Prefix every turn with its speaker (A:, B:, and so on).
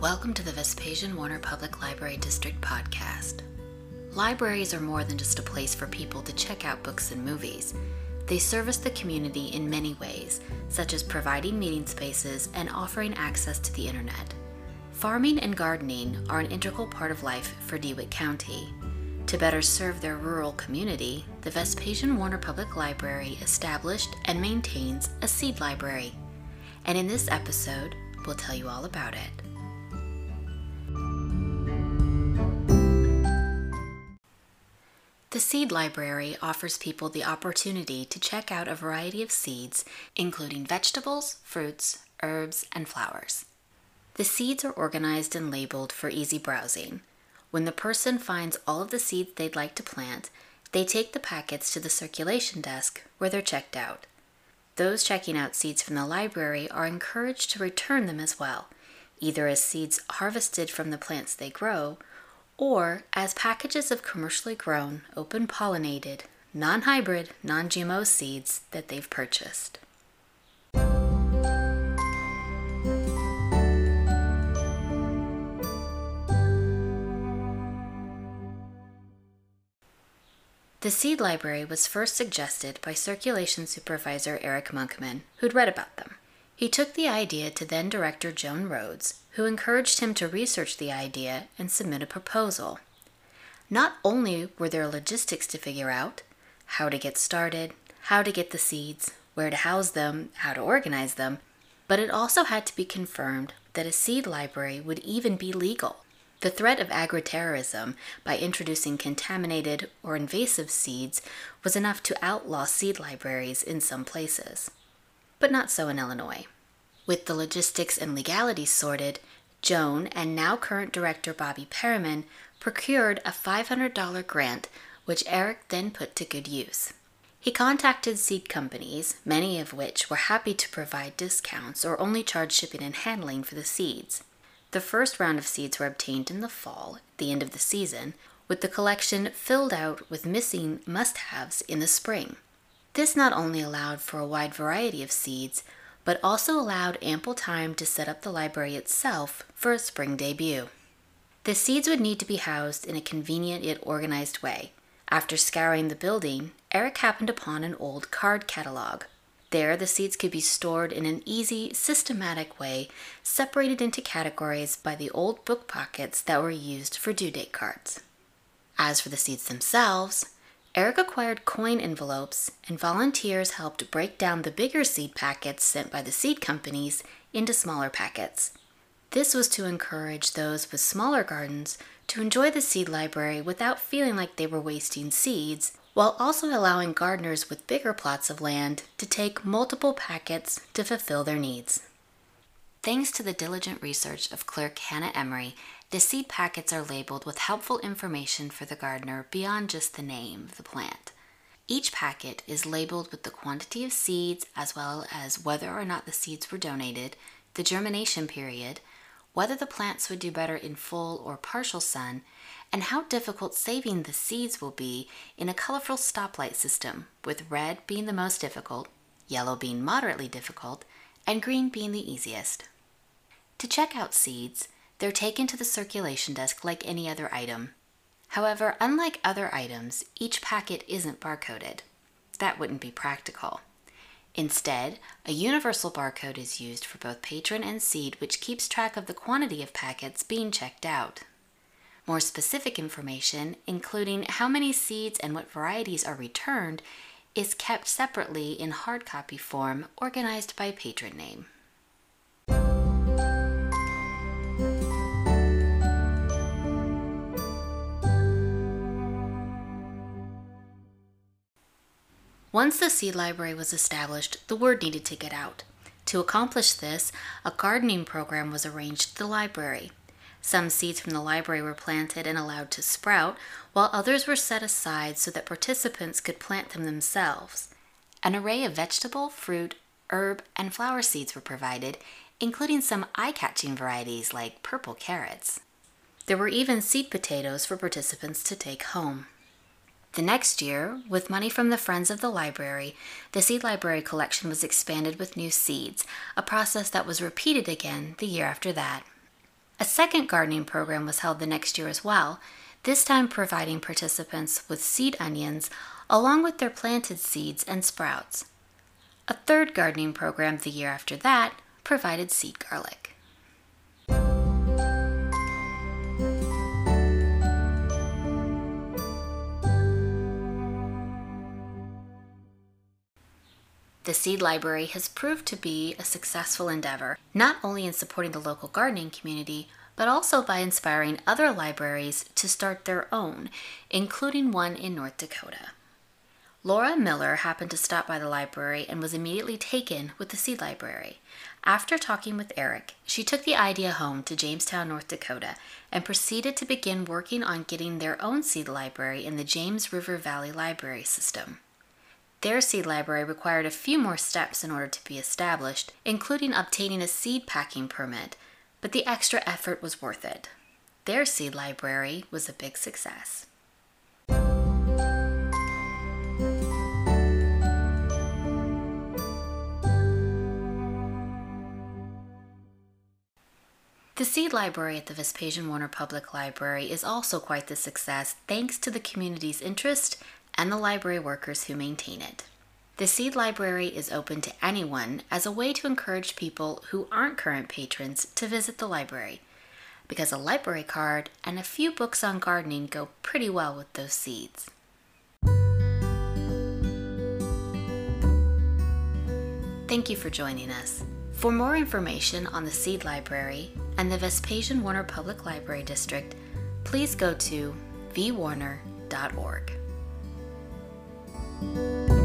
A: Welcome to the Vespasian Warner Public Library District podcast. Libraries are more than just a place for people to check out books and movies. They service the community in many ways, such as providing meeting spaces and offering access to the internet. Farming and gardening are an integral part of life for DeWitt County. To better serve their rural community, the Vespasian Warner Public Library established and maintains a seed library. And in this episode, we'll tell you all about it. The Seed Library offers people the opportunity to check out a variety of seeds, including vegetables, fruits, herbs, and flowers. The seeds are organized and labeled for easy browsing. When the person finds all of the seeds they'd like to plant, they take the packets to the circulation desk where they're checked out. Those checking out seeds from the library are encouraged to return them as well, either as seeds harvested from the plants they grow or as packages of commercially grown, open pollinated, non hybrid, non GMO seeds that they've purchased. The seed library was first suggested by circulation supervisor Eric Monkman, who'd read about them. He took the idea to then director Joan Rhodes, who encouraged him to research the idea and submit a proposal. Not only were there logistics to figure out how to get started, how to get the seeds, where to house them, how to organize them, but it also had to be confirmed that a seed library would even be legal. The threat of agri-terrorism by introducing contaminated or invasive seeds was enough to outlaw seed libraries in some places but not so in Illinois. With the logistics and legalities sorted, Joan and now current director Bobby Perriman procured a $500 grant, which Eric then put to good use. He contacted seed companies, many of which were happy to provide discounts or only charge shipping and handling for the seeds. The first round of seeds were obtained in the fall, the end of the season, with the collection filled out with missing must haves in the spring. This not only allowed for a wide variety of seeds, but also allowed ample time to set up the library itself for a spring debut. The seeds would need to be housed in a convenient yet organized way. After scouring the building, Eric happened upon an old card catalog. There, the seeds could be stored in an easy, systematic way, separated into categories by the old book pockets that were used for due date cards. As for the seeds themselves, Eric acquired coin envelopes, and volunteers helped break down the bigger seed packets sent by the seed companies into smaller packets. This was to encourage those with smaller gardens to enjoy the seed library without feeling like they were wasting seeds, while also allowing gardeners with bigger plots of land to take multiple packets to fulfill their needs. Thanks to the diligent research of clerk Hannah Emery, the seed packets are labeled with helpful information for the gardener beyond just the name of the plant. Each packet is labeled with the quantity of seeds as well as whether or not the seeds were donated, the germination period, whether the plants would do better in full or partial sun, and how difficult saving the seeds will be in a colorful stoplight system, with red being the most difficult, yellow being moderately difficult, and green being the easiest. To check out seeds, they're taken to the circulation desk like any other item. However, unlike other items, each packet isn't barcoded. That wouldn't be practical. Instead, a universal barcode is used for both patron and seed, which keeps track of the quantity of packets being checked out. More specific information, including how many seeds and what varieties are returned, is kept separately in hard copy form organized by patron name. Once the seed library was established, the word needed to get out. To accomplish this, a gardening program was arranged at the library. Some seeds from the library were planted and allowed to sprout, while others were set aside so that participants could plant them themselves. An array of vegetable, fruit, herb, and flower seeds were provided, including some eye catching varieties like purple carrots. There were even seed potatoes for participants to take home. The next year, with money from the Friends of the Library, the seed library collection was expanded with new seeds, a process that was repeated again the year after that. A second gardening program was held the next year as well, this time providing participants with seed onions along with their planted seeds and sprouts. A third gardening program the year after that provided seed garlic. The Seed Library has proved to be a successful endeavor, not only in supporting the local gardening community, but also by inspiring other libraries to start their own, including one in North Dakota. Laura Miller happened to stop by the library and was immediately taken with the Seed Library. After talking with Eric, she took the idea home to Jamestown, North Dakota, and proceeded to begin working on getting their own seed library in the James River Valley Library System. Their seed library required a few more steps in order to be established, including obtaining a seed packing permit, but the extra effort was worth it. Their seed library was a big success. The Seed Library at the Vespasian Warner Public Library is also quite the success thanks to the community's interest and the library workers who maintain it. The Seed Library is open to anyone as a way to encourage people who aren't current patrons to visit the library, because a library card and a few books on gardening go pretty well with those seeds. Thank you for joining us. For more information on the Seed Library and the Vespasian Warner Public Library District, please go to vwarner.org. Thank you.